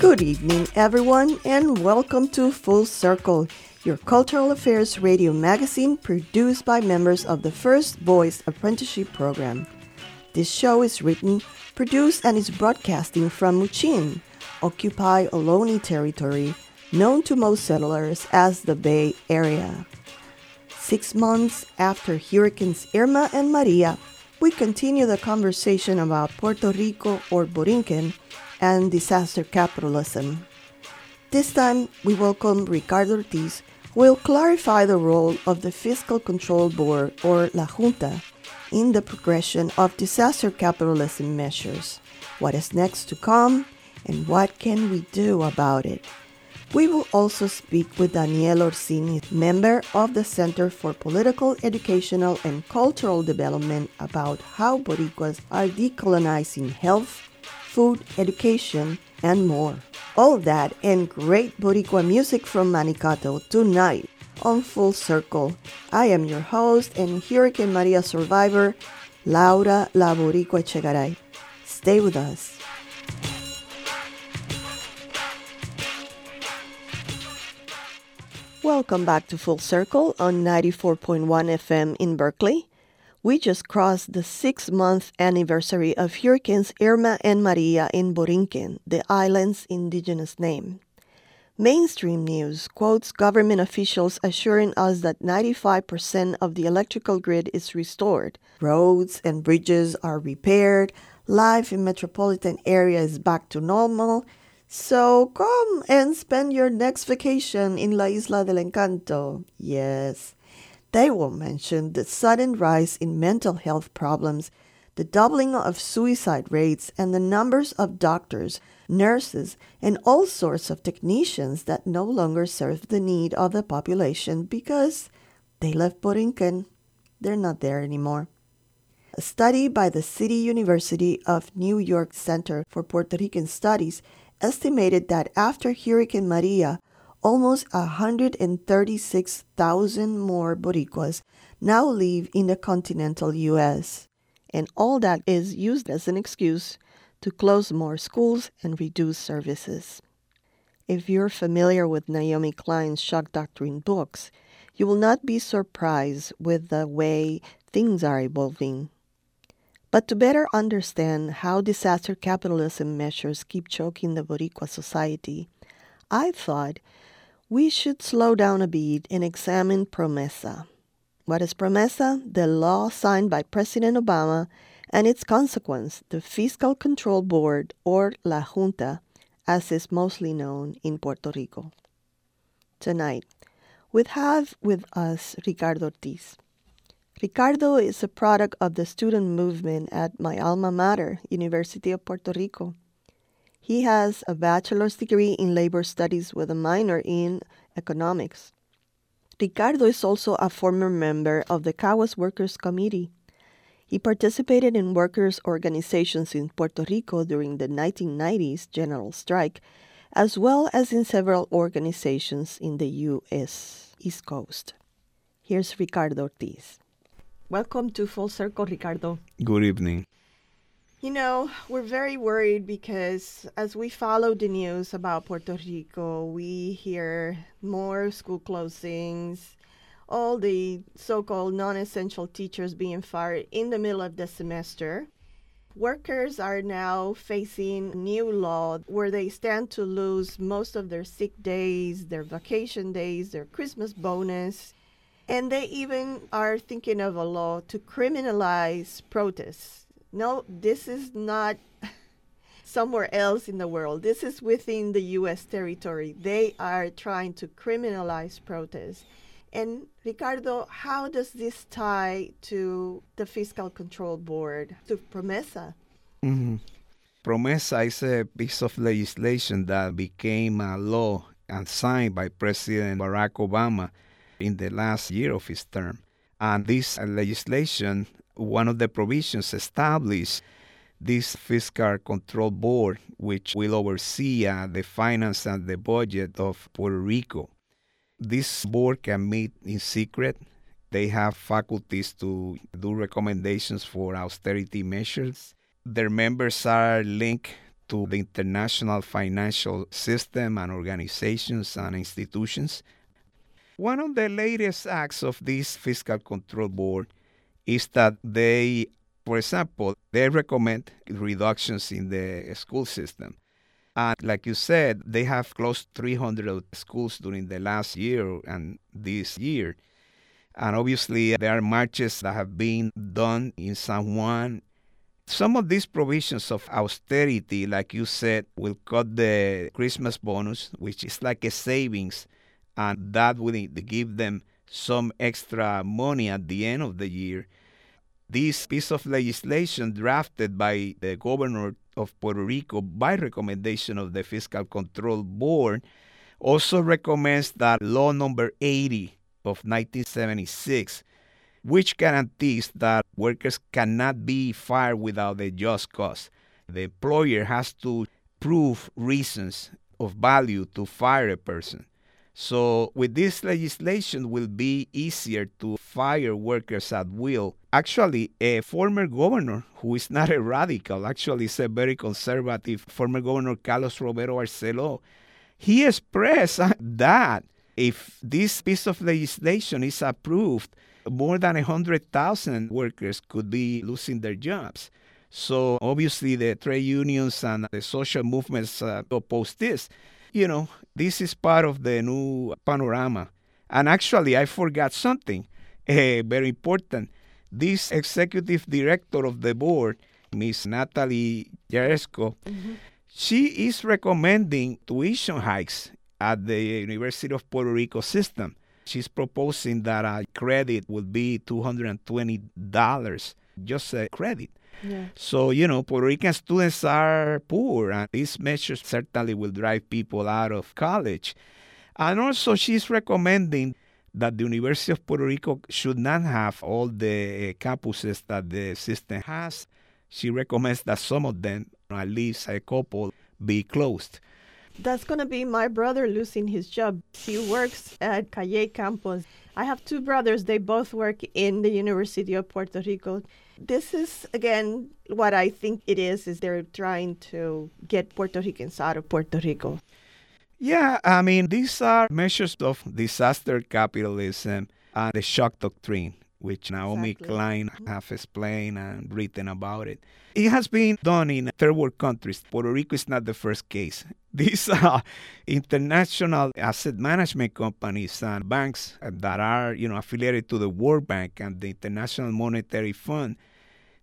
Good evening, everyone, and welcome to Full Circle, your cultural affairs radio magazine produced by members of the First Voice Apprenticeship Program. This show is written, produced, and is broadcasting from Huichin, Occupy Ohlone territory, known to most settlers as the Bay Area. Six months after Hurricanes Irma and Maria, we continue the conversation about Puerto Rico or Borinquen and disaster capitalism. This time, we welcome Ricardo Ortiz, who will clarify the role of the Fiscal Control Board, or La Junta, in the progression of disaster capitalism measures. What is next to come, and what can we do about it? We will also speak with Daniel Orsini, member of the Center for Political, Educational, and Cultural Development, about how Boricuas are decolonizing health, food, education, and more. All that and great Boricua music from Manicato tonight on Full Circle. I am your host and Hurricane Maria survivor, Laura La Boricua Echegaray. Stay with us. Welcome back to Full Circle on 94.1 FM in Berkeley. We just crossed the six month anniversary of Hurricanes Irma and Maria in Borinquen, the island's indigenous name. Mainstream news quotes government officials assuring us that 95% of the electrical grid is restored, roads and bridges are repaired, life in metropolitan area is back to normal. So come and spend your next vacation in La Isla del Encanto. Yes. They will mention the sudden rise in mental health problems, the doubling of suicide rates, and the numbers of doctors, nurses, and all sorts of technicians that no longer serve the need of the population because they left Borinquen. They're not there anymore. A study by the City University of New York Center for Puerto Rican Studies estimated that after Hurricane Maria, almost 136,000 more Boricuas now live in the continental U.S. And all that is used as an excuse to close more schools and reduce services. If you're familiar with Naomi Klein's shock doctrine books, you will not be surprised with the way things are evolving. But to better understand how disaster capitalism measures keep choking the Boricua society, I thought we should slow down a bit and examine Promesa. What is Promesa? The law signed by President Obama and its consequence, the Fiscal Control Board, or La Junta, as is mostly known in Puerto Rico. Tonight, we have with us Ricardo Ortiz. Ricardo is a product of the student movement at my alma mater, University of Puerto Rico. He has a bachelor's degree in labor studies with a minor in economics. Ricardo is also a former member of the Caguas Workers Committee. He participated in workers' organizations in Puerto Rico during the 1990s general strike, as well as in several organizations in the U.S. East Coast. Here's Ricardo Ortiz. Welcome to Full Circle, Ricardo. Good evening. You know, we're very worried because as we follow the news about Puerto Rico, we hear more school closings, all the so called non essential teachers being fired in the middle of the semester. Workers are now facing new law where they stand to lose most of their sick days, their vacation days, their Christmas bonus. And they even are thinking of a law to criminalize protests. No, this is not somewhere else in the world. This is within the U.S. territory. They are trying to criminalize protests. And Ricardo, how does this tie to the Fiscal Control Board, to Promesa? Mhm. Promesa is a piece of legislation that became a law and signed by President Barack Obama in the last year of his term. And this legislation, one of the provisions established this fiscal control board, which will oversee uh, the finance and the budget of Puerto Rico. This board can meet in secret. They have faculties to do recommendations for austerity measures. Their members are linked to the international financial system and organizations and institutions. One of the latest acts of this fiscal control board is that they for example, they recommend reductions in the school system. And like you said, they have closed 300 schools during the last year and this year. And obviously, there are marches that have been done in San Juan. Some of these provisions of austerity, like you said, will cut the Christmas bonus, which is like a savings, and that will give them some extra money at the end of the year this piece of legislation drafted by the governor of Puerto Rico by recommendation of the Fiscal Control Board also recommends that law number 80 of 1976 which guarantees that workers cannot be fired without a just cause. The employer has to prove reasons of value to fire a person. So with this legislation will be easier to fire workers at will. Actually, a former governor who is not a radical, actually is a very conservative former governor Carlos Romero Barceló, he expressed that if this piece of legislation is approved, more than 100,000 workers could be losing their jobs. So obviously the trade unions and the social movements uh, oppose this you know, this is part of the new panorama. And actually, I forgot something uh, very important. This executive director of the board, Miss Natalie Jaresko, mm-hmm. she is recommending tuition hikes at the University of Puerto Rico system. She's proposing that a credit would be $220, just a credit. Yeah. So, you know, Puerto Rican students are poor, and these measures certainly will drive people out of college. And also, she's recommending that the University of Puerto Rico should not have all the eh, campuses that the system has. She recommends that some of them, at least a couple, be closed. That's going to be my brother losing his job. He works at Cayey campus. I have two brothers. They both work in the University of Puerto Rico this is again what I think it is is they're trying to get Puerto Ricans out of Puerto Rico. Yeah, I mean these are measures of disaster capitalism and the shock doctrine, which Naomi exactly. Klein mm-hmm. have explained and written about it. It has been done in third world countries. Puerto Rico is not the first case. These are international asset management companies and banks that are, you know, affiliated to the World Bank and the International Monetary Fund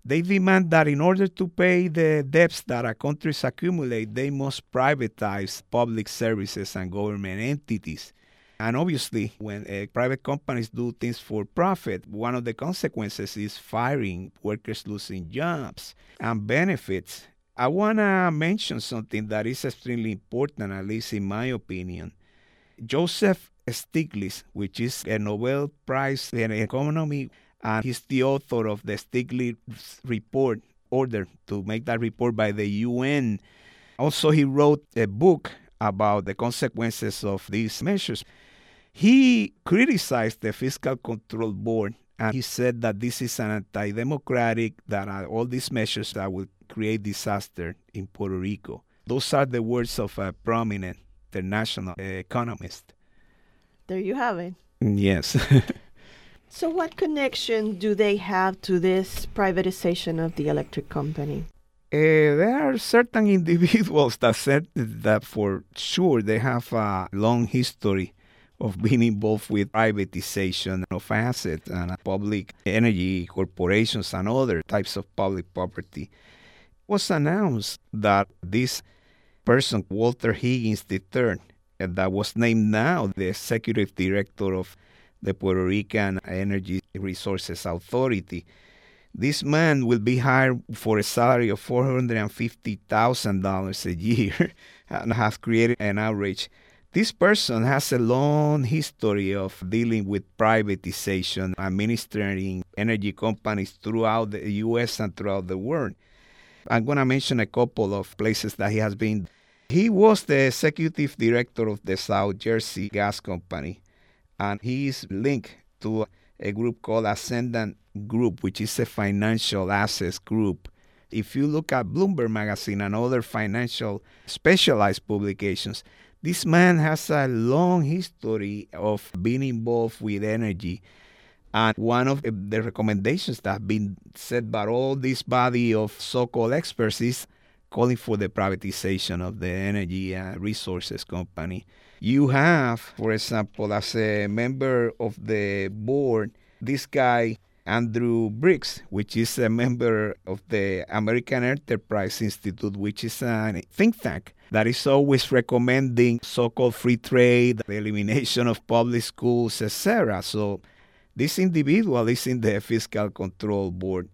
they demand that in order to pay the debts that a countries accumulate, they must privatize public services and government entities. And obviously, when uh, private companies do things for profit, one of the consequences is firing, workers losing jobs and benefits. I want to mention something that is extremely important, at least in my opinion. Joseph Stiglitz, which is a Nobel Prize in economy and he's the author of the Stiglitz report, order to make that report by the UN. Also, he wrote a book about the consequences of these measures. He criticized the Fiscal Control Board and he said that this is an anti-democratic, that all these measures that will create disaster in Puerto Rico. Those are the words of a prominent international economist. There you have it. Yes. So, what connection do they have to this privatization of the electric company? Uh, there are certain individuals that said that for sure they have a long history of being involved with privatization of assets and public energy corporations and other types of public property. It was announced that this person, Walter Higgins III, that was named now the executive director of the Puerto Rican Energy Resources Authority. This man will be hired for a salary of $450,000 a year and has created an outrage. This person has a long history of dealing with privatization, administering energy companies throughout the US and throughout the world. I'm going to mention a couple of places that he has been. He was the executive director of the South Jersey Gas Company, and he is linked to a group called Ascendant Group, which is a financial assets group. If you look at Bloomberg Magazine and other financial specialized publications, this man has a long history of being involved with energy. And one of the recommendations that have been set by all this body of so called experts is calling for the privatization of the energy resources company. You have, for example, as a member of the board, this guy, Andrew Biggs, which is a member of the American Enterprise Institute, which is a think tank that is always recommending so-called free trade, the elimination of public schools, etc. So this individual is in the fiscal control board.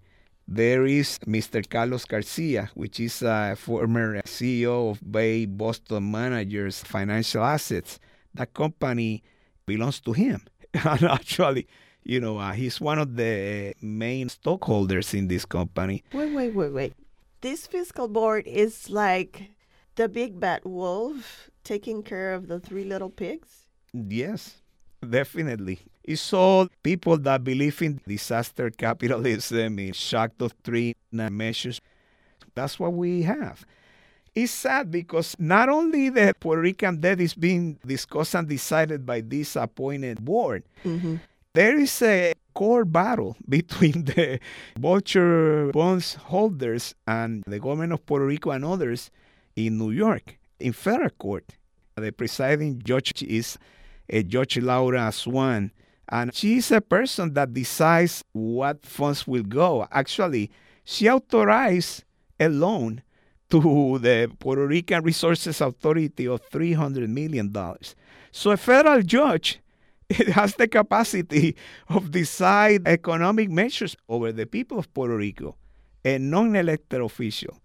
There is Mr. Carlos Garcia, which is a former CEO of Bay Boston Managers Financial Assets. That company belongs to him. and actually, you know, uh, he's one of the main stockholders in this company. Wait, wait, wait, wait. This fiscal board is like the big bad wolf taking care of the three little pigs? Yes, definitely. It's all people that believe in disaster capitalism, in shock doctrine measures. That's what we have. It's sad because not only the Puerto Rican debt is being discussed and decided by this appointed board, Mm-hmm. there is a core battle between the vulture bonds holders and the government of Puerto Rico and others in New York in federal court. The presiding judge is a Judge Laura Swain, and she is a person that decides what funds will go. Actually, she authorized a loan to the Puerto Rican Resources Authority of $300 million. So a federal judge it has the capacity of decide economic measures over the people of Puerto Rico, a non-elected official.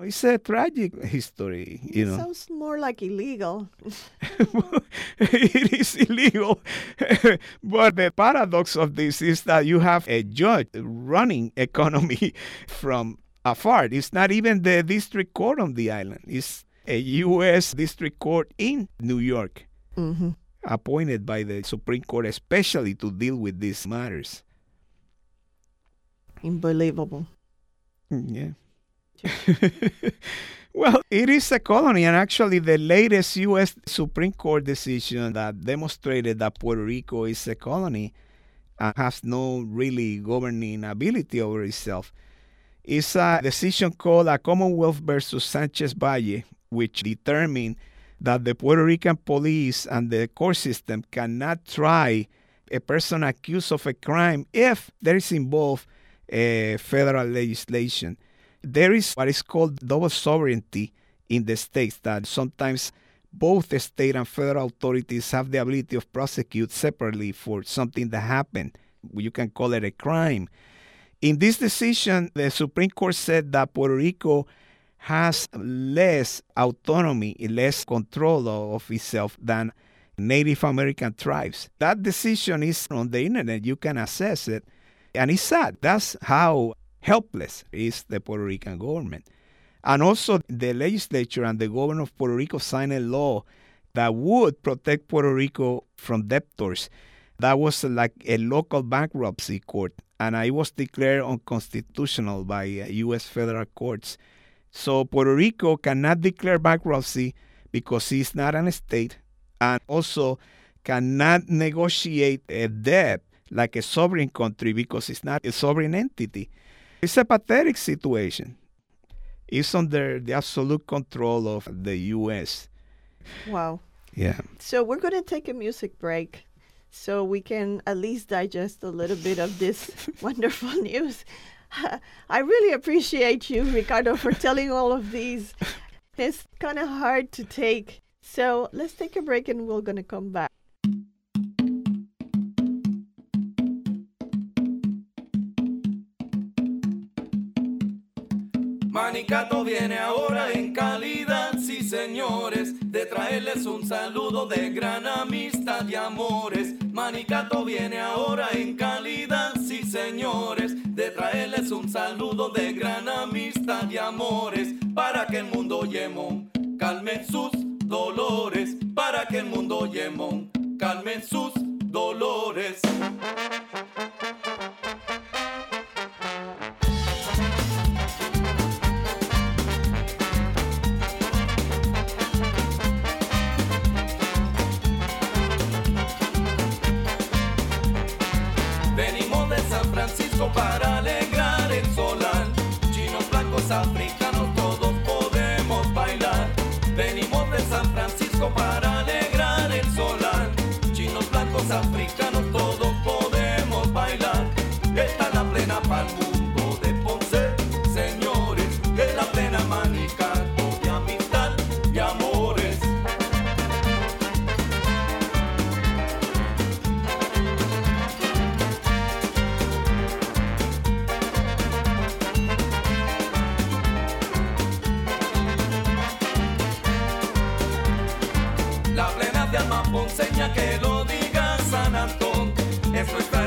It's a tragic history, you it know. sounds more like illegal. it is illegal. but the paradox of this is that you have a judge running economy from afar. It's not even the district court on the island. It's a U.S. district court in New York, Mm-hmm. appointed by the Supreme Court especially to deal with these matters. Unbelievable. Mm, Yeah. well, it is a colony, and actually, the latest U.S. Supreme Court decision that demonstrated that Puerto Rico is a colony and has no really governing ability over itself is a decision called a Commonwealth versus Sanchez Valle, which determined that the Puerto Rican police and the court system cannot try a person accused of a crime if there is involved uh, federal legislation. There is what is called double sovereignty in the states that sometimes both the state and federal authorities have the ability of prosecute separately for something that happened. You can call it a crime. In this decision, the Supreme Court said that Puerto Rico has less autonomy, less control of itself than Native American tribes. That decision is on the internet. You can access it. And it's sad. That's how helpless is the Puerto Rican government. And also, the legislature and the governor of Puerto Rico signed a law that would protect Puerto Rico from debtors. That was like a local bankruptcy court, and it was declared unconstitutional by uh, U.S. federal courts. So Puerto Rico cannot declare bankruptcy because it's not an state, and also cannot negotiate a debt like a sovereign country because it's not a sovereign entity. It's a pathetic situation. It's under the absolute control of the U.S. Wow. Yeah. So we're going to take a music break so we can at least digest a little bit of this wonderful news. I really appreciate you, Ricardo, for telling all of these. It's kind of hard to take. So let's take a break and we're going to come back. Manicato viene ahora en calidad, sí señores. de traerles un saludo de gran amistad y amores. Manicato viene ahora en calidad, sí señores, de traerles un saludo de gran amistad y amores, para que el mundo yemón calme sus dolores, para que el mundo yemón calme sus dolores.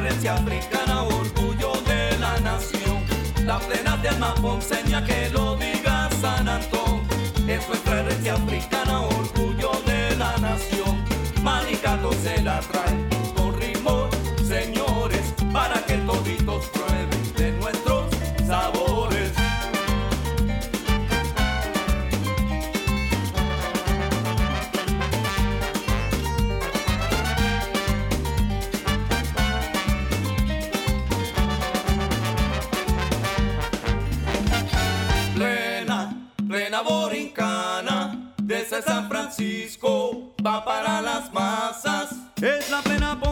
Herencia africana, orgullo de la nación. La plena de alma ponceña que lo diga San Antón. Es nuestra herencia africana, orgullo de la nación. Manicato se la trae San Francisco va para las masas. Es la plena ponceña,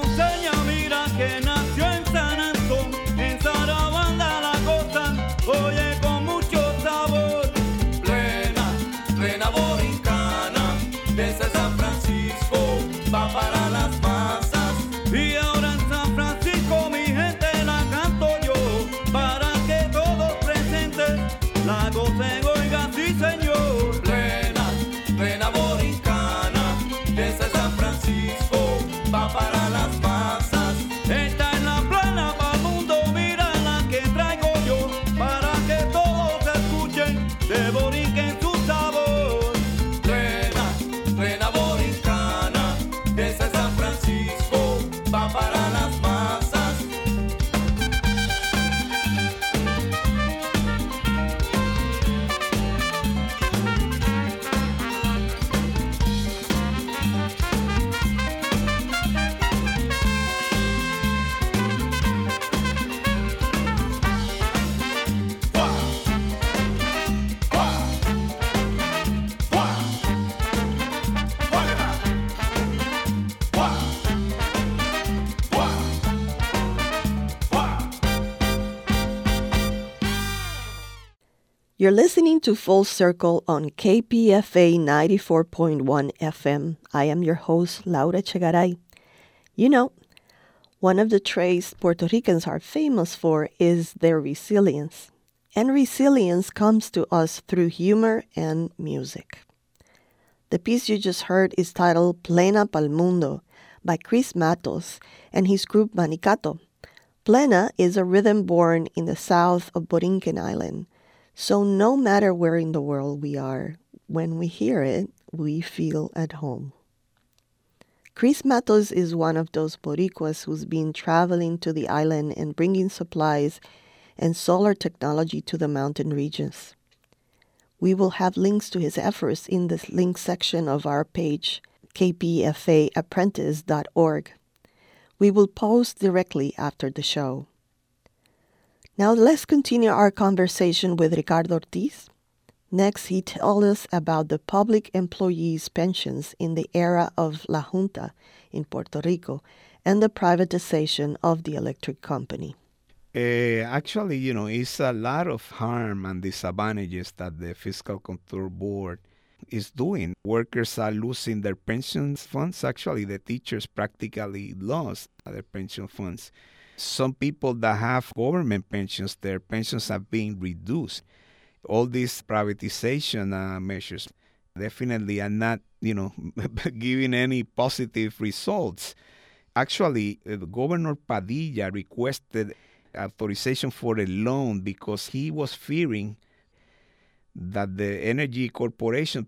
You're listening to Full Circle on KPFA 94.1 FM. I am your host, Laura Echegaray. You know, one of the traits Puerto Ricans are famous for is their resilience. And resilience comes to us through humor and music. The piece you just heard is titled Plena Pal Mundo by Chris Matos and his group Manicato. Plena is a rhythm born in the south of Borinquen Island. So no matter where in the world we are, when we hear it, we feel at home. Chris Matos is one of those Boricuas who's been traveling to the island and bringing supplies and solar technology to the mountain regions. We will have links to his efforts in the link section of our page, kpfaapprentice.org. We will post directly after the show. Now let's continue our conversation with Ricardo Ortiz. Next, he tells us about the public employees' pensions in the era of La Junta in Puerto Rico and the privatization of the electric company. Uh, actually, you know, it's a lot of harm and disadvantages that the Fiscal Control Board is doing. Workers are losing their pension funds. Actually, the teachers practically lost their pension funds. Some people that have government pensions, their pensions have been reduced. All these privatization uh, measures, definitely are not, you know, giving any positive results. Actually, uh, Governor Padilla requested authorization for a loan because he was fearing that the Energy Corporation,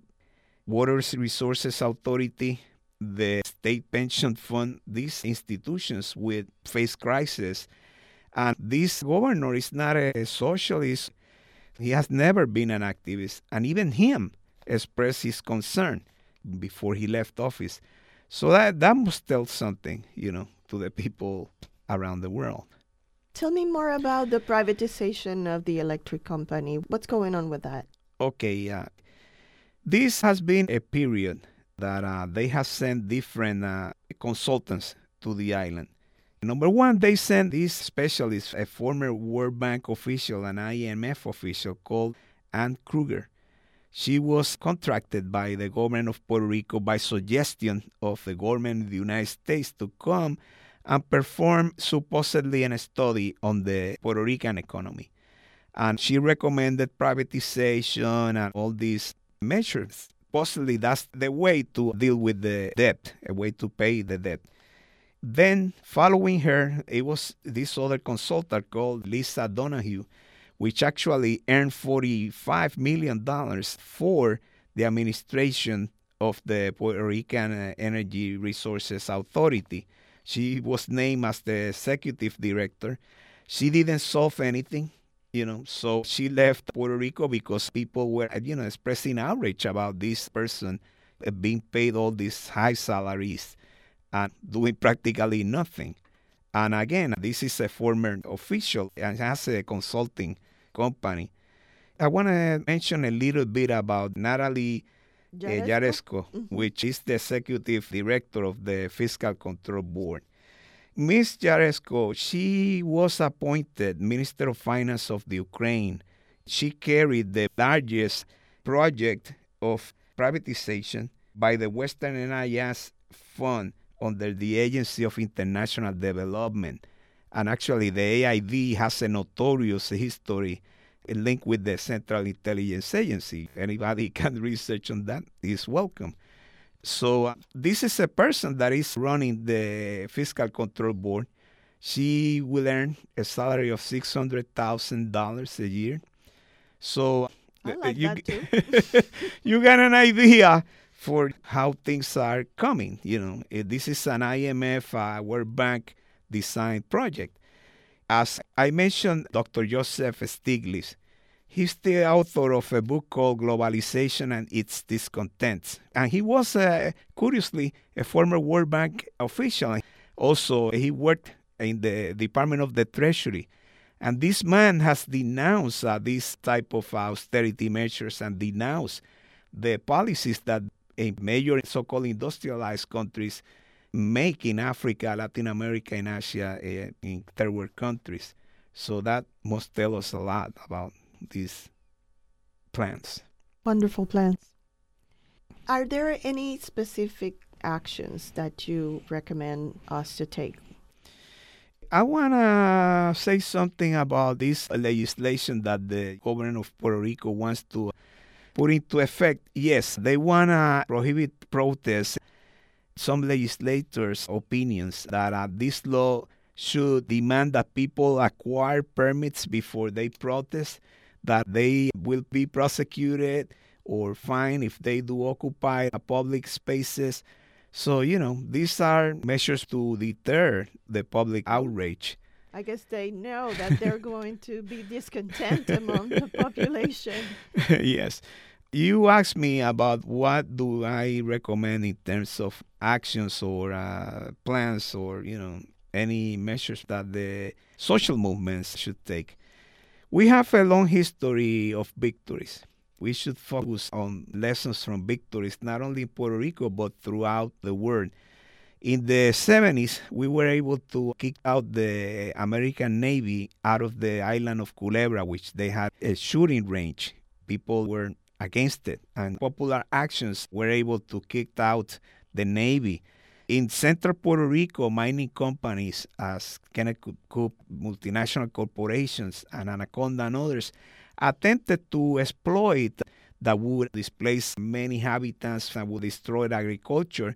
Water Resources Authority, the State Pension Fund, these institutions would face crisis. And this governor is not a socialist. He has never been an activist. And even him expressed his concern before he left office. So that, that must tell something, you know, to the people around the world. Tell me more about the privatization of the electric company. What's going on with that? Okay, uh, this has been a period that uh, they have sent different uh, consultants to the island. Number one, they sent this specialist, a former World Bank official, an IMF official called Anne Krueger. She was contracted by the government of Puerto Rico by suggestion of the government of the United States to come and perform supposedly a study on the Puerto Rican economy. And she recommended privatization and all these measures. Possibly that's the way to deal with the debt, a way to pay the debt. Then, following her, it was this other consultant called Lisa Donahoe, which actually earned $45 million for the administration of the Puerto Rican uh, Energy Resources Authority. She was named as the executive director. She didn't solve anything, you know, so she left Puerto Rico because people were, you know, expressing outrage about this person uh, being paid all these high salaries and doing practically nothing. And again, this is a former official and has a consulting company. I want to mention a little bit about Natalie uh, Jaresko? Jaresko, which is the executive director of the Fiscal Control Board. Ms. Jaresko, she was appointed Minister of Finance of the Ukraine. She carried the largest project of privatization by the Western NIS Fund under the Agency of International Development. And actually, the AID has a notorious history linked with the Central Intelligence Agency. Anybody can research on that is welcome. So, uh, this is a person that is running the Fiscal Control Board. She will earn a salary of $600,000 a year. So, uh, like you, you got an idea for how things are coming. You know, Uh, this is an IMF uh, World Bank design project. As I mentioned, Dr. Joseph Stiglitz, he's the author of a book called Globalization and Its Discontents. And he was, uh, curiously, a former World Bank official. Also, he worked in the Department of the Treasury. And this man has denounced uh, this type of austerity measures and denounced the policies that a major so-called industrialized countries make in Africa, Latin America, and Asia, uh, in third world countries. So that must tell us a lot about these plants. Wonderful plants. Are there any specific actions that you recommend us to take? I want to say something about this legislation that the government of Puerto Rico wants to put into effect. Yes, they want to prohibit protests. Some legislators' opinions that uh, this law should demand that people acquire permits before they protest, that they will be prosecuted or fined if they do occupy public spaces. So, you know, these are measures to deter the public outrage. I guess they know that they're going to be discontent among the population. yes. You asked me about what do I recommend in terms of actions or uh, plans or, you know, any measures that the social movements should take. We have a long history of victories. We should focus on lessons from victories, not only in Puerto Rico, but throughout the world. In the 70s, we were able to kick out the American Navy out of the island of Culebra, which they had a shooting range. People were against it, and popular actions were able to kick out the Navy. In central Puerto Rico, mining companies as Kenneth Cook, multinational corporations, and Anaconda and others attempted to exploit that would displace many habitats and would destroy agriculture,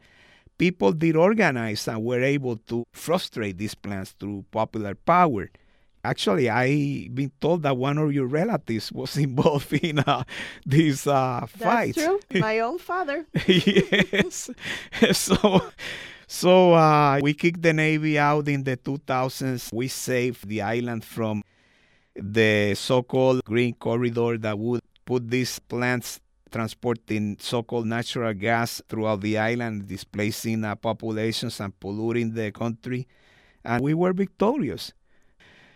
people did organize and were able to frustrate these plans through popular power. Actually, I've been told that one of your relatives was involved in uh, these uh, fights. That's true. My own father. yes. so, so uh, we kicked the Navy out in the 2000s. We saved the island from the so-called green corridor that would put these plants transporting so-called natural gas throughout the island, displacing uh, populations and polluting the country. And we were victorious.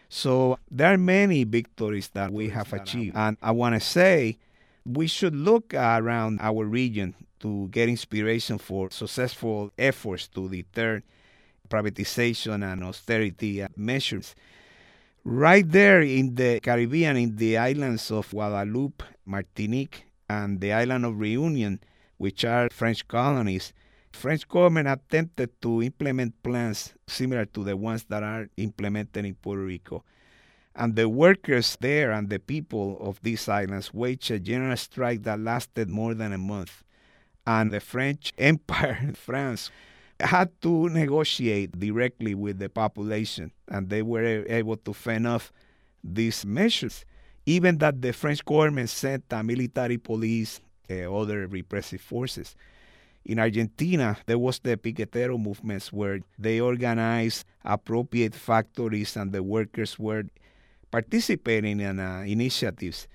So there are many victories that we have achieved. And I want to say we should look around our region to get inspiration for successful efforts to deter privatization and austerity measures. Right there in the Caribbean, in the islands of Guadeloupe, Martinique, and the island of Reunion, which are French colonies, French government attempted to implement plans similar to the ones that are implemented in Puerto Rico. And the workers there and the people of these islands waged a general strike that lasted more than a month. And the French Empire, in France, had to negotiate directly with the population, and they were able to fend off these measures. Even that the French government sent a military police, uh, other repressive forces. In Argentina, there was the Piquetero movements where they organized appropriate factories and the workers were participating in uh, initiatives.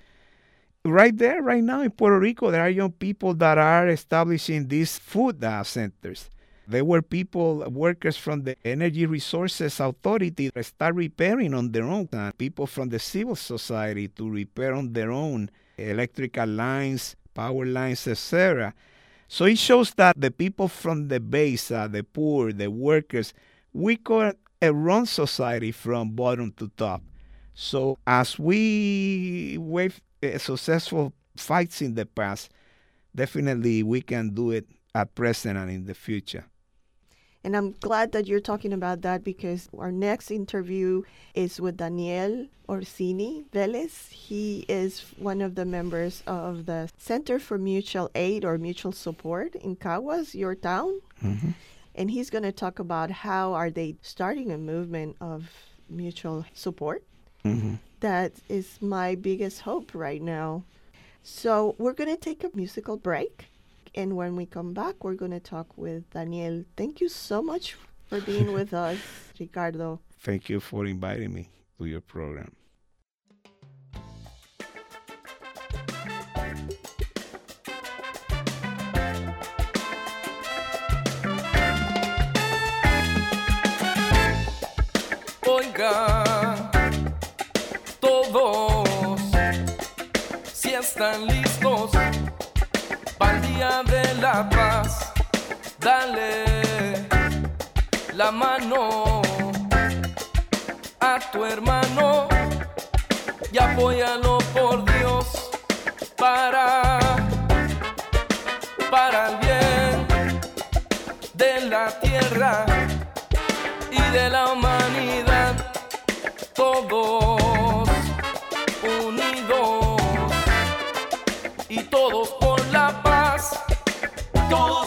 Right there, right now in Puerto Rico, there are young people that are establishing these food uh, centers. There were people, workers from the Energy Resources Authority start repairing on their own, uh, people from the civil society to repair on their own electrical lines, power lines, etc. So it shows that the people from the base, uh, the poor, the workers, we could run society from bottom to top. So as we wave uh, successful fights in the past, definitely we can do it at present and in the future. And I'm glad that you're talking about that because our next interview is with Daniel Orsini Velez. He is one of the members of the Center for Mutual Aid or Mutual Support in Caguas, your town. Mm-hmm. And he's going to talk about how are they starting a movement of mutual support. Mm-hmm. That is my biggest hope right now. So we're going to take a musical break. And when we come back, we're going to talk with Daniel. Thank you so much for being with us, Ricardo. Thank you for inviting me to your program. Oiga, todos, si están listos día de la paz, dale la mano a tu hermano y apóyalo por Dios para, para el bien de la tierra y de la humanidad, todos unidos y todos todos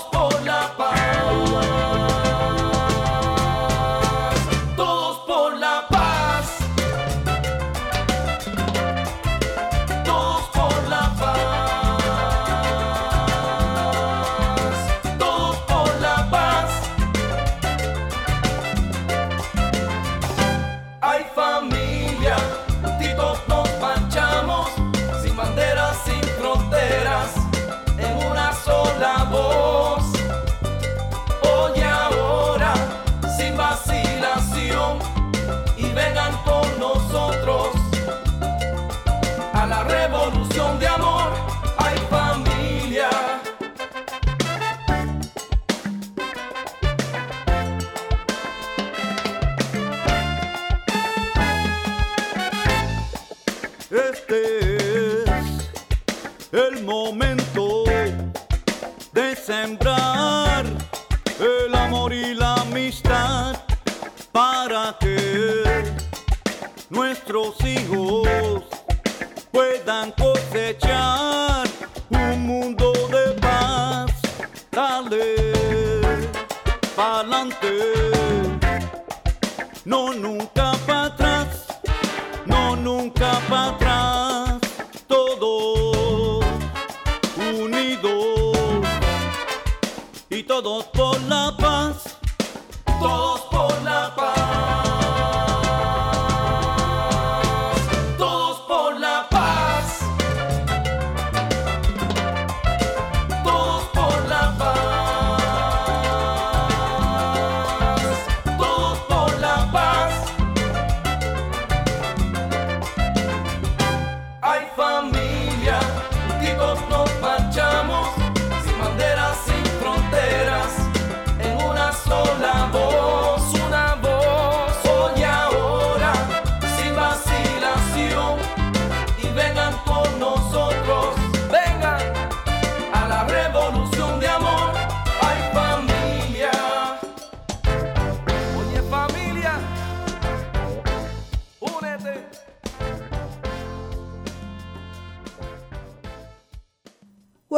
momento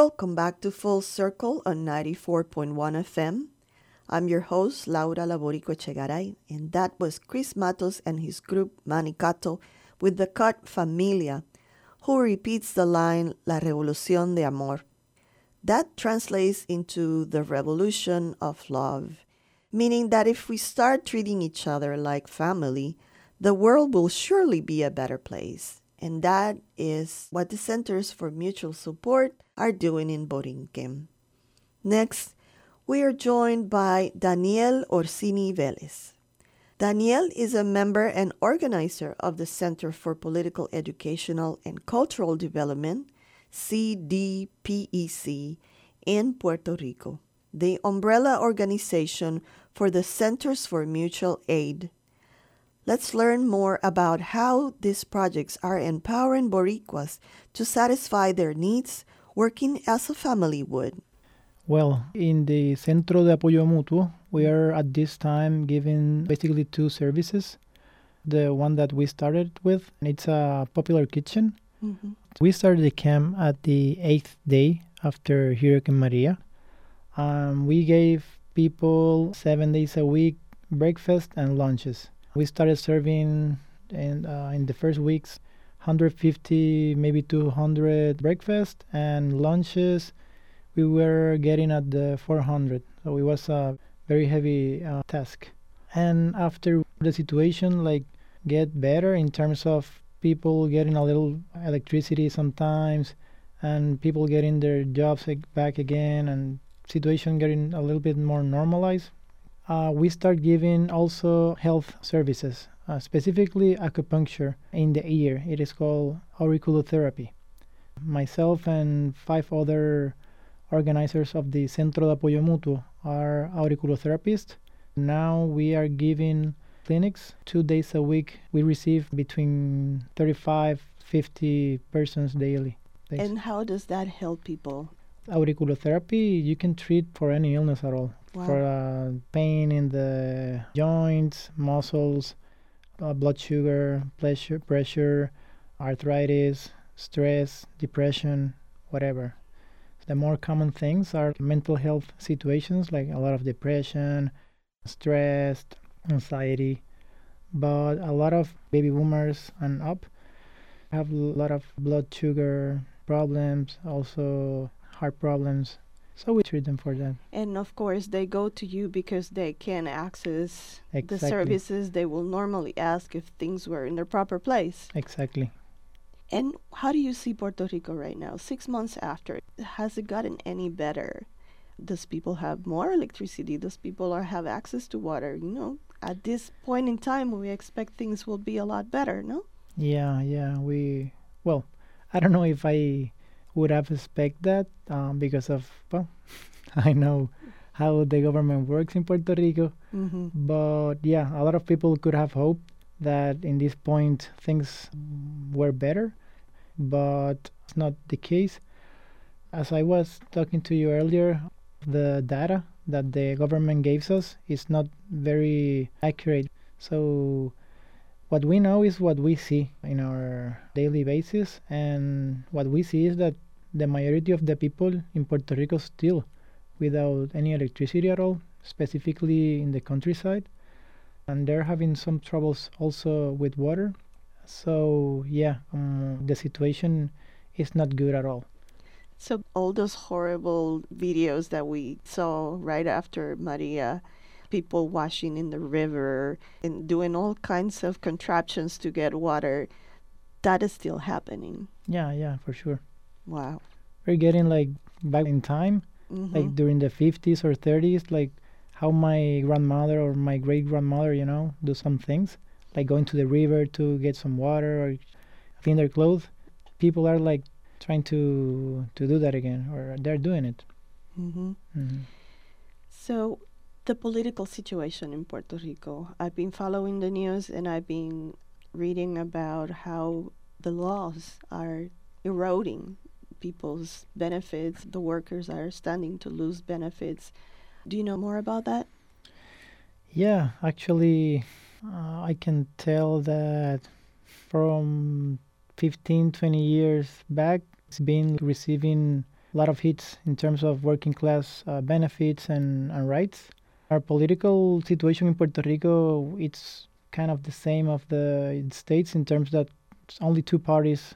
Welcome back to Full Circle on 94.1 FM. I'm your host, Laura Laborico Echegaray, and that was Chris Matos and his group Manicato with the cut Familia, who repeats the line La Revolución de Amor. That translates into the revolution of love, meaning that if we start treating each other like family, the world will surely be a better place. And that is what the Centers for Mutual Support are doing in Borinquen. Next, we are joined by Daniel Orsini Vélez. Daniel is a member and organizer of the Center for Political Educational and Cultural Development, CDPEC, in Puerto Rico, the umbrella organization for the Centers for Mutual Aid. Let's learn more about how these projects are empowering Boricuas to satisfy their needs working as a family would. Well, in the Centro de Apoyo Mutuo, we are at this time giving basically two services. The one that we started with, it's a popular kitchen. We started the camp at the eighth day after Hurricane Maria. Um, we gave people seven days a week breakfast and lunches. We started serving in, uh, in the first weeks 150, maybe 200 breakfast and lunches. We were getting at the 400, so it was a very heavy uh, task. And after the situation like get better in terms of people getting a little electricity sometimes, and people getting their jobs back again, and situation getting a little bit more normalized, uh, we start giving also health services, uh, specifically acupuncture in the ear. It is called auriculotherapy. Myself and five other organizers of the Centro de Apoyo Mutuo are auriculotherapists. Now we are giving clinics two days a week. We receive between 35, 50 persons daily. And how does that help people? Auriculotherapy you can treat for any illness at all. Wow. for uh, pain in the joints muscles uh, blood sugar pressure pressure arthritis stress depression whatever. The more common things are mental health situations like a lot of depression stress anxiety. But a lot of baby boomers and up have a lot of blood sugar problems also heart problems so we treat them for that And of course, they go to you because they can access the services they will normally ask if things were in their proper place. exactly And how do you see Puerto Rico right now, six months after? Has it gotten any better? Does people have more electricity? Does people are have access to water? You know, at this point in time, we expect things will be a lot better. No. yeah yeah we well i don't know if i would have expected that um, because of well i know how the government works in puerto rico. Mm-hmm. but yeah a lot of people could have hoped that in this point things were better but it's not the case. As i was talking to you earlier the data that the government gives us is not very accurate. So what we know is what we see in our daily basis and what we see is that the majority of the people in puerto rico still without any electricity at all specifically in the countryside, and they're having some troubles also with water. So yeah, um, the situation is not good at all. So all those horrible videos that we saw right after Maria, people washing in the river and doing all kinds of contraptions to get water, that is still happening. Yeah, yeah, for sure. Wow. We're getting like back in time, Mhm. like during the 50s or 30s, like how my grandmother or my great grandmother, you know, do some things, like going to the river to get some water or clean their clothes. People are like trying to to do that again, or they're doing it. Mhm. Mhm. So, the political situation in Puerto Rico. I've been following the news and I've been reading about how the laws are eroding people's benefits. The workers are standing to lose benefits. Do you know more about that? Yeah, actually, uh, I can tell that from 15, 20 years back, it's been receiving a lot of hits in terms of working class uh, benefits and, and rights. Our political situation in Puerto Rico, it's kind of the same of the States in terms that only two parties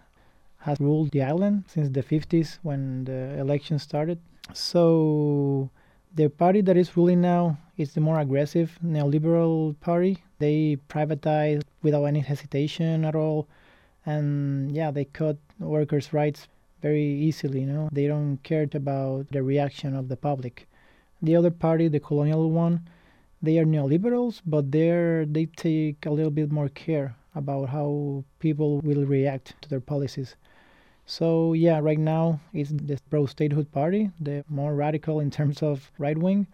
have ruled the island since the 50s when the election started. So the party that is ruling now is the more aggressive neoliberal party. They privatize without any hesitation at all. And yeah, they cut workers' rights very easily, you know. They don't care about the reaction of the public. The other party, the colonial one, they are neoliberals, but they're they take a little bit more care about how people will react to their policies. So yeah, right now it's the pro-statehood party, the more radical in terms of right wing,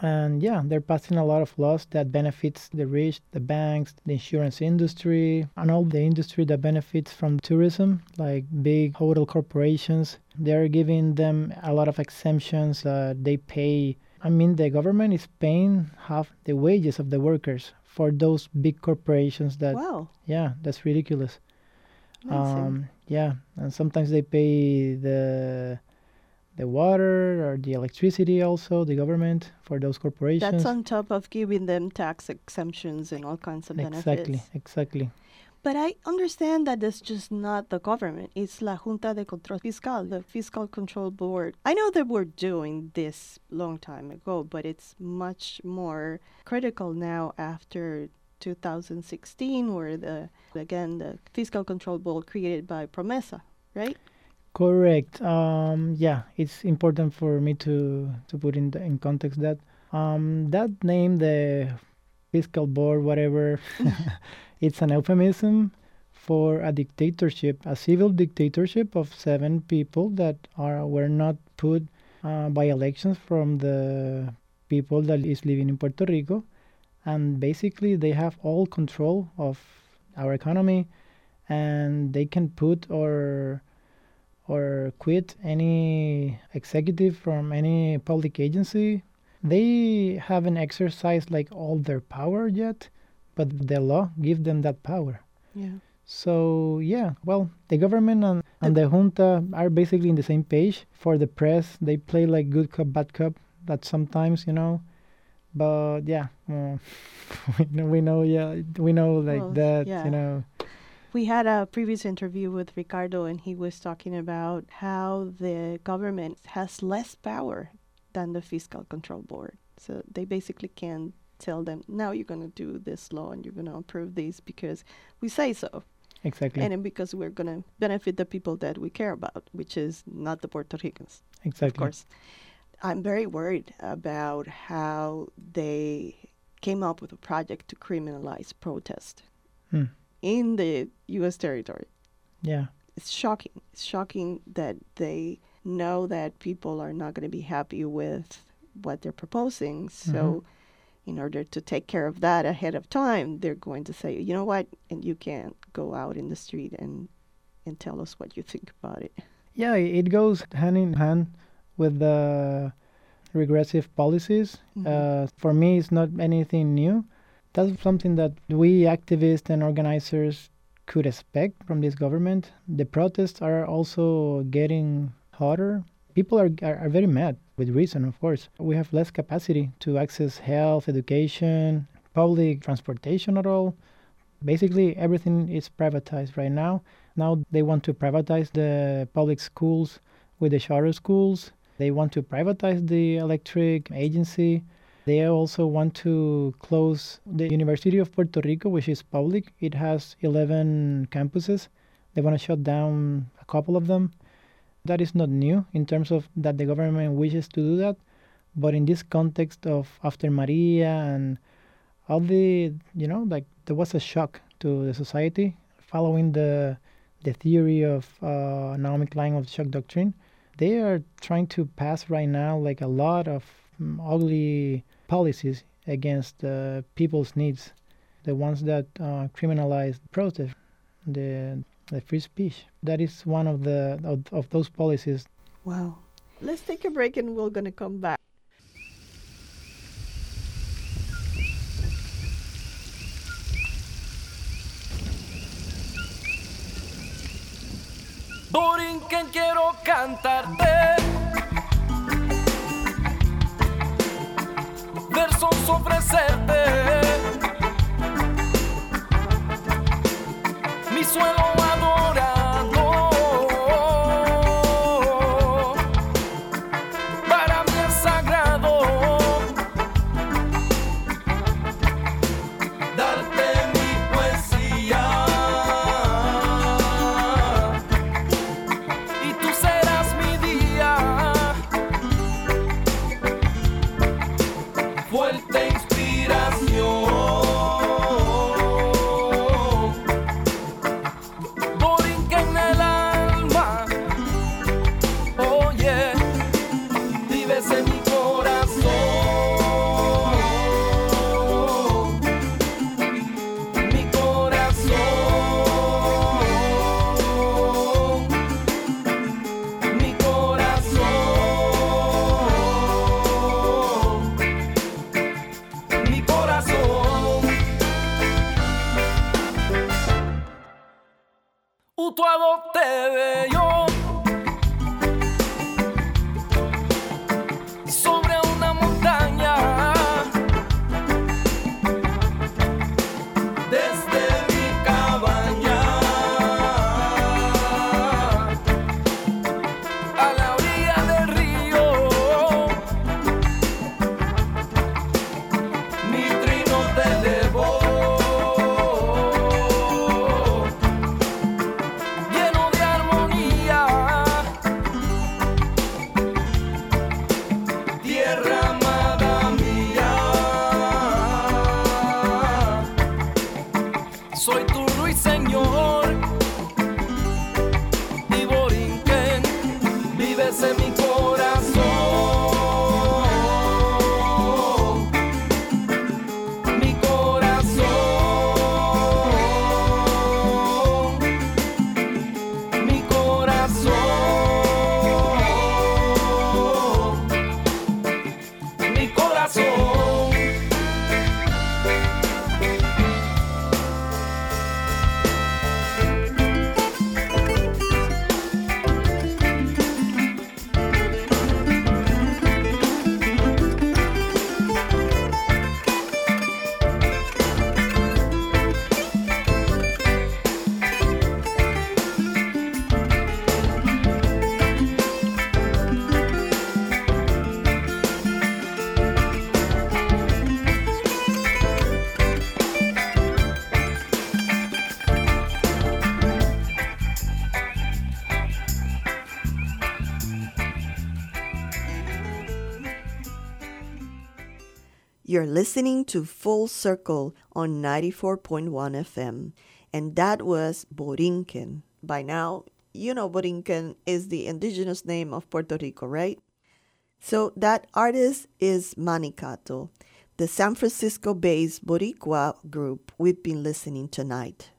and yeah, they're passing a lot of laws that benefits the rich, the banks, the insurance industry, and all the industry that benefits from tourism, like big hotel corporations. They're giving them a lot of exemptions. Uh, they pay. I mean, the government is paying half the wages of the workers for those big corporations. That wow. yeah, that's ridiculous. Um, yeah, and sometimes they pay the the water or the electricity also the government for those corporations. That's on top of giving them tax exemptions and all kinds of benefits. exactly, exactly. But I understand that it's just not the government. It's La Junta de Control Fiscal, the Fiscal Control Board. I know they were doing this long time ago, but it's much more critical now after 2016, where the again the Fiscal Control Board created by Promesa, right? Correct. Um, yeah, it's important for me to to put in the, in context that um, that name, the fiscal board, whatever, it's an euphemism for a dictatorship, a civil dictatorship of seven people that are were not put uh, by elections from the people that is living in Puerto Rico, and basically they have all control of our economy, and they can put or or quit any executive from any public agency. They haven't exercised like all their power yet, but the law give them that power. Yeah. So yeah, well, the government and, and the junta are basically in the same page. For the press, they play like good cop, bad cop. That sometimes, you know, but yeah, uh, we know, we know, yeah, we know like Well, that, yeah. you know. We had a previous interview with Ricardo, and he was talking about how the government has less power than the Fiscal Control Board. So they basically can tell them, now you're going to do this law and you're going to approve this because we say so. Exactly, And because we're going to benefit the people that we care about, which is not the Puerto Ricans, exactly. of course. I'm very worried about how they came up with a project to criminalize protest Hmm. in the U.S. territory Yeah. it's shocking. It's shocking that they know that people are not going to be happy with what they're proposing. So, in order to take care of that ahead of time, they're going to say, you know what, and you can't go out in the street and and tell us what you think about it. Yeah, it goes hand in hand with the regressive policies. Mhm. Uh, for me, it's not anything new. That's something that we activists and organizers could expect from this government. The protests are also getting hotter. People are, are, are very mad, with reason, of course. We have less capacity to access health, education, public transportation at all. Basically, everything is privatized right now. Now they want to privatize the public schools with the charter schools. They want to privatize the electric agency. They also want to close the University of Puerto Rico, which is public. It has 11 campuses. They want to shut down a couple of them. That is not new in terms of that the government wishes to do that. But in this context of after Maria and all the, you know, like there was a shock to the society following the the theory of uh, Naomi Klein of shock doctrine. They are trying to pass right now like a lot of um, ugly policies against uh, people's needs, the ones that uh, criminalize protest, the the free speech. That is one of the of, of those policies. Wow. Let's take a break and we're going to come back. Borinquen quiero cantarte versos ofrecerte mi suelo You're listening to Full Circle on 94.1 FM, and that was Borinquen. By now, you know Borinquen is the indigenous name of Puerto Rico, right? So that artist is Manicato, the San Francisco-based Boricua group we've been listening tonight.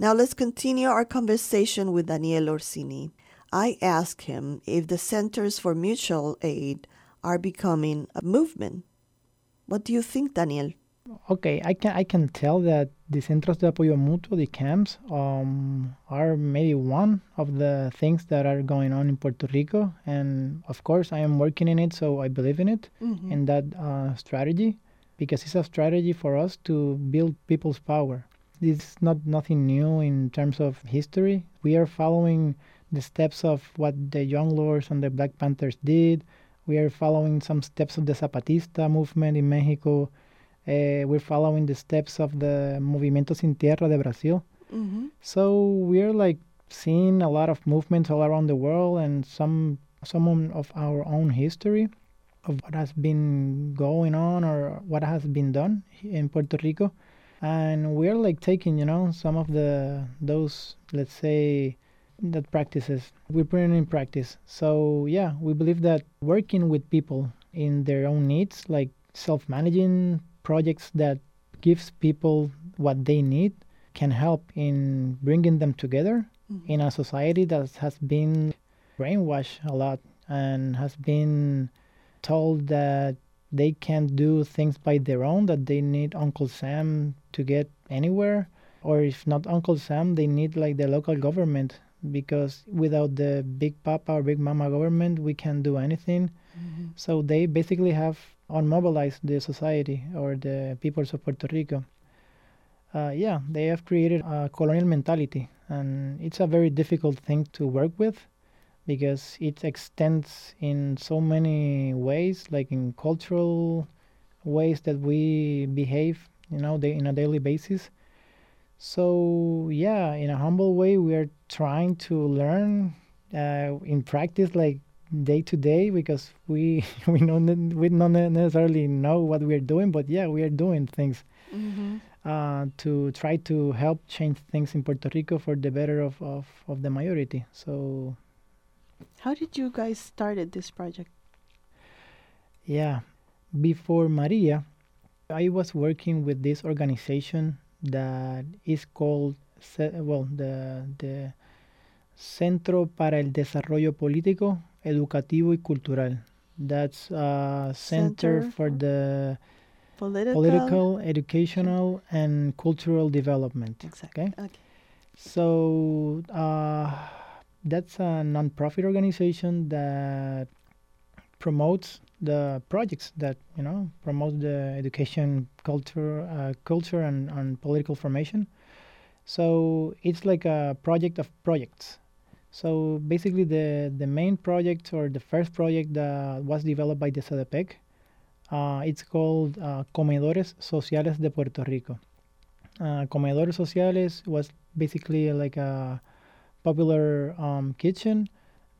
Now let's continue our conversation with Daniel Orsini. I asked him if the Centers for Mutual Aid are becoming a movement. What do you think, Daniel? Okay, I can I can tell that the centros de apoyo mutuo, the camps, um, are maybe one of the things that are going on in Puerto Rico. And of course, I am working in it, so I believe in it, Mhm. in that uh, strategy, because it's a strategy for us to build people's power. This is not nothing new in terms of history. We are following the steps of what the Young Lords and the Black Panthers did. We are following some steps of the Zapatista movement in Mexico. Uh, we're following the steps of the Movimiento Sin Tierra de Brasil. Mhm. So we're like seeing a lot of movements all around the world and some some of our own history of what has been going on or what has been done in Puerto Rico. And we're like taking, you know, some of the those let's say that practices we're putting in practice. So yeah, we believe that working with people in their own needs, like self-managing projects that gives people what they need, can help in bringing them together mm-hmm. in a society that has been brainwashed a lot and has been told that they can't do things by their own, that they need Uncle Sam to get anywhere, or if not Uncle Sam, they need like the local government because without the big papa or big mama government, we can't do anything. So they basically have unmobilized the society or the peoples of Puerto Rico. Uh, yeah, they have created a colonial mentality, and it's a very difficult thing to work with because it extends in so many ways, like in cultural ways that we behave, you know, day, in a daily basis. So yeah, in a humble way, we are trying to learn uh, in practice, like day to day, because we we don't we don't necessarily know what we are doing, but yeah, we are doing things Mhm. uh, to try to help change things in Puerto Rico for the better of, of, of the majority. So How did you guys started this project? Yeah. Before Maria, I was working with this organization that is called, well, the, the Centro para el Desarrollo Político, Educativo y Cultural. That's a center, Center for the Political. political, educational, and cultural development. Exactly. Okay. Okay. So uh, that's a non-profit organization that promotes the projects that you know promote the education, culture, uh, culture, and, and political formation. So it's like a project of projects. So basically, the the main project or the first project that was developed by the CDPEC, uh, it's called uh, Comedores Sociales de Puerto Rico. Uh, Comedores Sociales was basically like a popular um, kitchen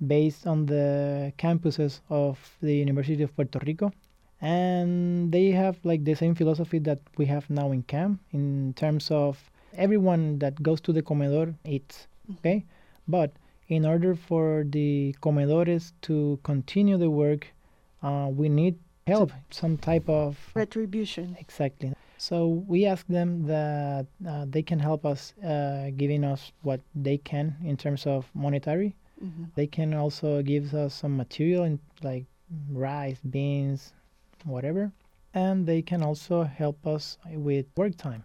based on the campuses of the University of Puerto Rico. And they have like the same philosophy that we have now in CAM in terms of everyone that goes to the comedor eats. Okay? But in order for the comedores to continue the work, uh, we need help, some type of Retribution. Exactly. So we ask them that uh, they can help us, uh, giving us what they can in terms of monetary. Mhm. They can also give us some material in, like rice, beans, whatever, and they can also help us with work time.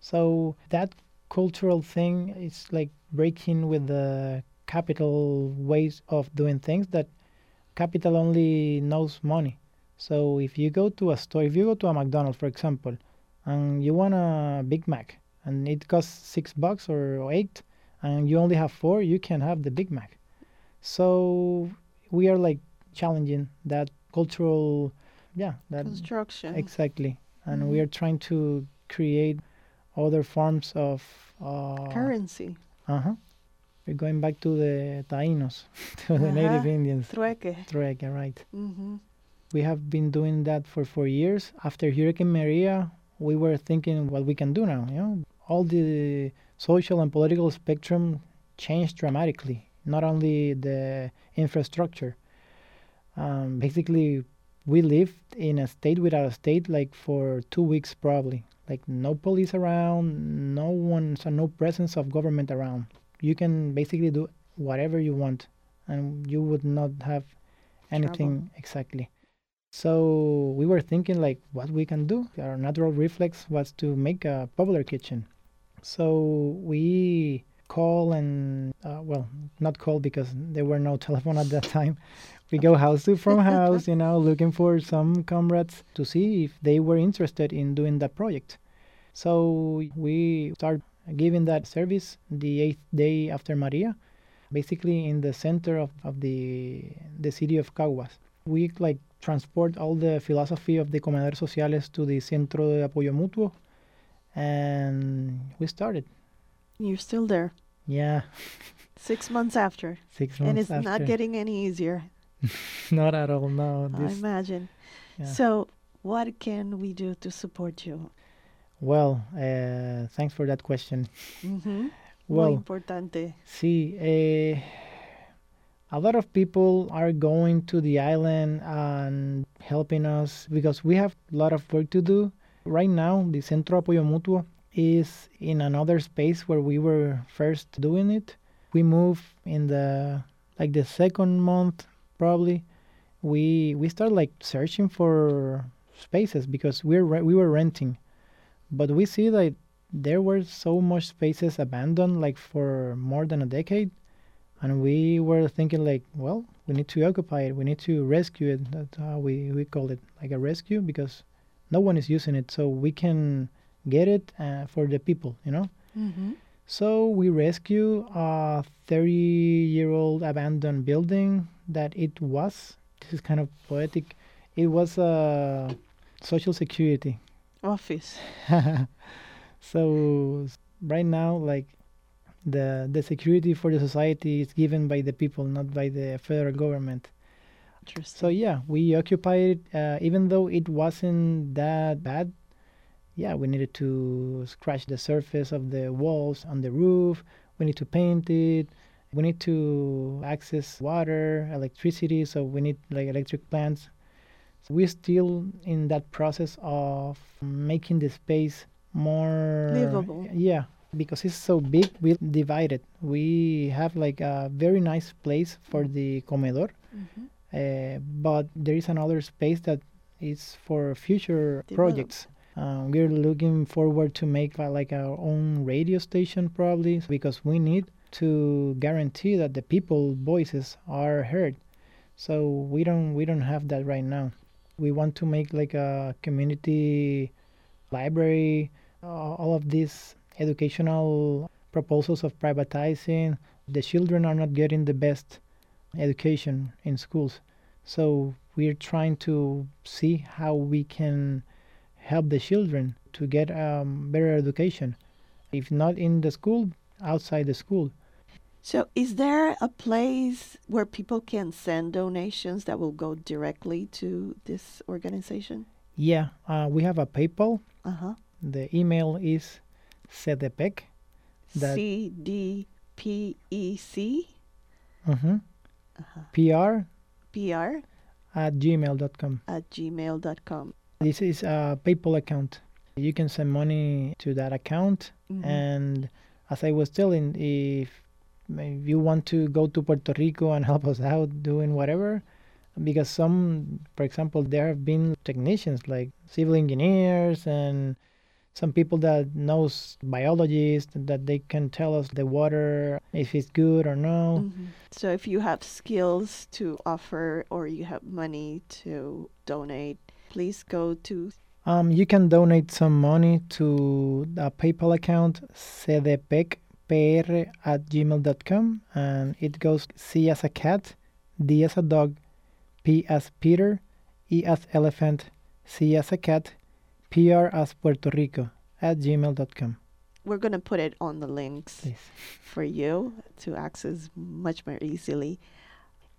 So that cultural thing is like breaking with the capital ways of doing things that capital only knows money. So if you go to a store, if you go to a McDonald's, for example, and you want a Big Mac, and it costs six bucks or eight, and you only have four, you can have the Big Mac. So we are like challenging that cultural, yeah, that Construction. exactly, and we are trying to create other forms of uh, Currency. Uh huh. We're going back to the Taínos, to the Native Uh-huh. Indians. Trueque. Trueque, right. Mm-hmm. We have been doing that for four years. After Hurricane Maria, we were thinking what we can do now. You know, all the social and political spectrum changed dramatically. Not only the infrastructure. Um, basically, we lived in a state without a state, like for two weeks probably. Like no police around, no one, so no presence of government around. You can basically do whatever you want, and you would not have anything exactly. So we were thinking like what we can do. Our natural reflex was to make a popular kitchen. So we call and uh, well, not call because there were no telephone at that time. We go house to from house, you know, looking for some comrades to see if they were interested in doing that project. So we start giving that service the eighth day after Maria, basically in the center of, of the the city of Caguas. We like transport all the philosophy of the Comedores Sociales to the Centro de Apoyo Mutuo, and we started. You're still there. Yeah, Six months after. six months and it's not getting any easier, not at all. No, I imagine. yeah. So, what can we do to support you? well. Uh, thanks for that question. Mm-hmm. Muy Well, importante. See, eh, a lot of people are going to the island and helping us because we have a lot of work to do. Right now, the Centro Apoyo Mutuo is in another space where we were first doing it. We moved in the like the second month probably. We we start like searching for spaces because we're re- we were renting, but we see that there were so much spaces abandoned like for more than a decade and we were thinking like well we need to occupy it we need to rescue it that's how we, we call it like a rescue because no one is using it so we can get it uh, for the people you know? Mm-hmm. so we rescue a 30 year old abandoned building that it was. This is kind of poetic. It was a social security. Office. so right now like the the security for the society is given by the people not by the federal government Interesting. so yeah we occupied it uh, even though it wasn't that bad yeah we needed to scratch the surface of the walls on the roof we need to paint it we need to access water electricity so we need like electric plants so we're still in that process of making the space more Livable. yeah because it's so big we divide it we have like a very nice place for the comedor Mhm. Uh, but there is another space that is for future Develop. projects. Uh, we're looking forward to make uh, like our own radio station probably because we need to guarantee that the people voices are heard. So we don't we don't have that right now. We want to make like a community library. Uh, all of these educational proposals of privatizing. The children are not getting the best education in schools. So we're trying to see how we can help the children to get um, better education. If not in the school, outside the school. So, is there a place where people can send donations that will go directly to this organization? Yeah, uh, we have a PayPal. Uh huh. The email is cdpec. C D P E C mhm, Uh-huh. P R at gmail.com. at gmail.com. This is a PayPal account. You can send money to that account Mhm. And as I was telling, if if you want to go to Puerto Rico and help us out doing whatever, because some, for example, there have been technicians like civil engineers and some people that knows biologists that they can tell us the water if it's good or no. Mhm. So, if you have skills to offer or you have money to donate, please go to Um, you can donate some money to a PayPal account, cdpecpr at gmail.com, and it goes C as a cat, D as a dog, P as Peter, E as elephant, C as a cat, PR as Puerto Rico at gmail.com. we're going to put it on the links Please. for you to access much more easily.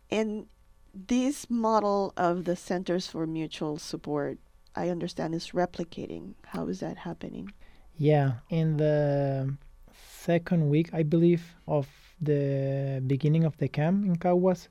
And this model of the Centers for Mutual Support, I understand, is replicating. How is that happening? Yeah, in the second week, I believe, of the beginning of the camp in Caguas,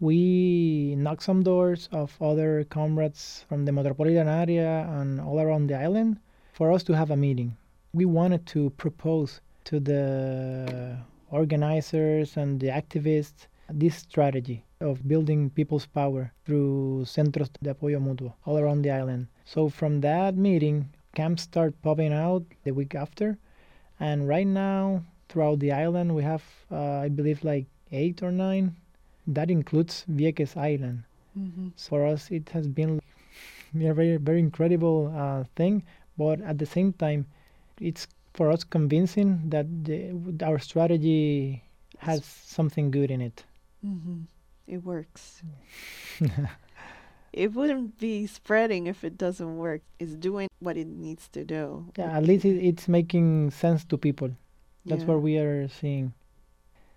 we knocked some doors of other comrades from the metropolitan area and all around the island for us to have a meeting. We wanted to propose to the organizers and the activists this strategy of building people's power through centros de apoyo mutuo all around the island. So from that meeting, camps start popping out the week after, and right now throughout the island we have, uh, I believe, like eight or nine. That includes Vieques Island. Mm-hmm. For us, it has been a very very incredible uh, thing, but at the same time, it's for us convincing that the, our strategy has something good in it. Mm-hmm. It works. it wouldn't be spreading if it doesn't work. It's doing what it needs to do. Yeah, at least it, it's making sense to people. That's Yeah. what we are seeing.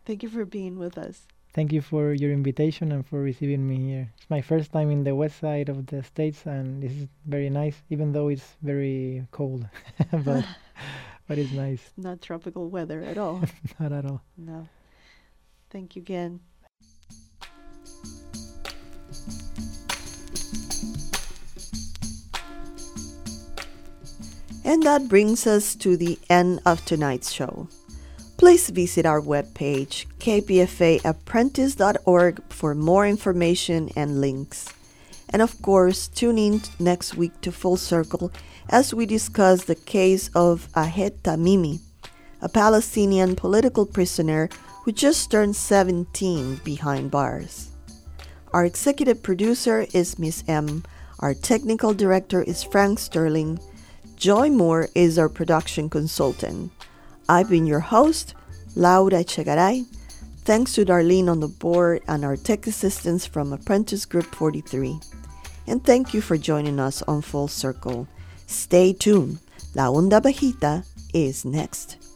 Thank you for being with us. Thank you for your invitation and for receiving me here. It's my first time in the west side of the states, and this is very nice, even though it's very cold. but but it's nice, Not tropical weather at all. not at all. no. Thank you again. And that brings us to the end of tonight's show. Please visit our webpage, kpfaapprentice.org, for more information and links. And of course, tune in next week to Full Circle as we discuss the case of Ahed Tamimi, a Palestinian political prisoner who just turned 17 behind bars. Our executive producer is Miss M. Our technical director is Frank Sterling. Joy Moore is our production consultant. I've been your host, Laura Echegaray. Thanks to Darlene on the board and our tech assistants from Apprentice Group 43. And thank you for joining us on Full Circle. Stay tuned. La Onda Bajita is next.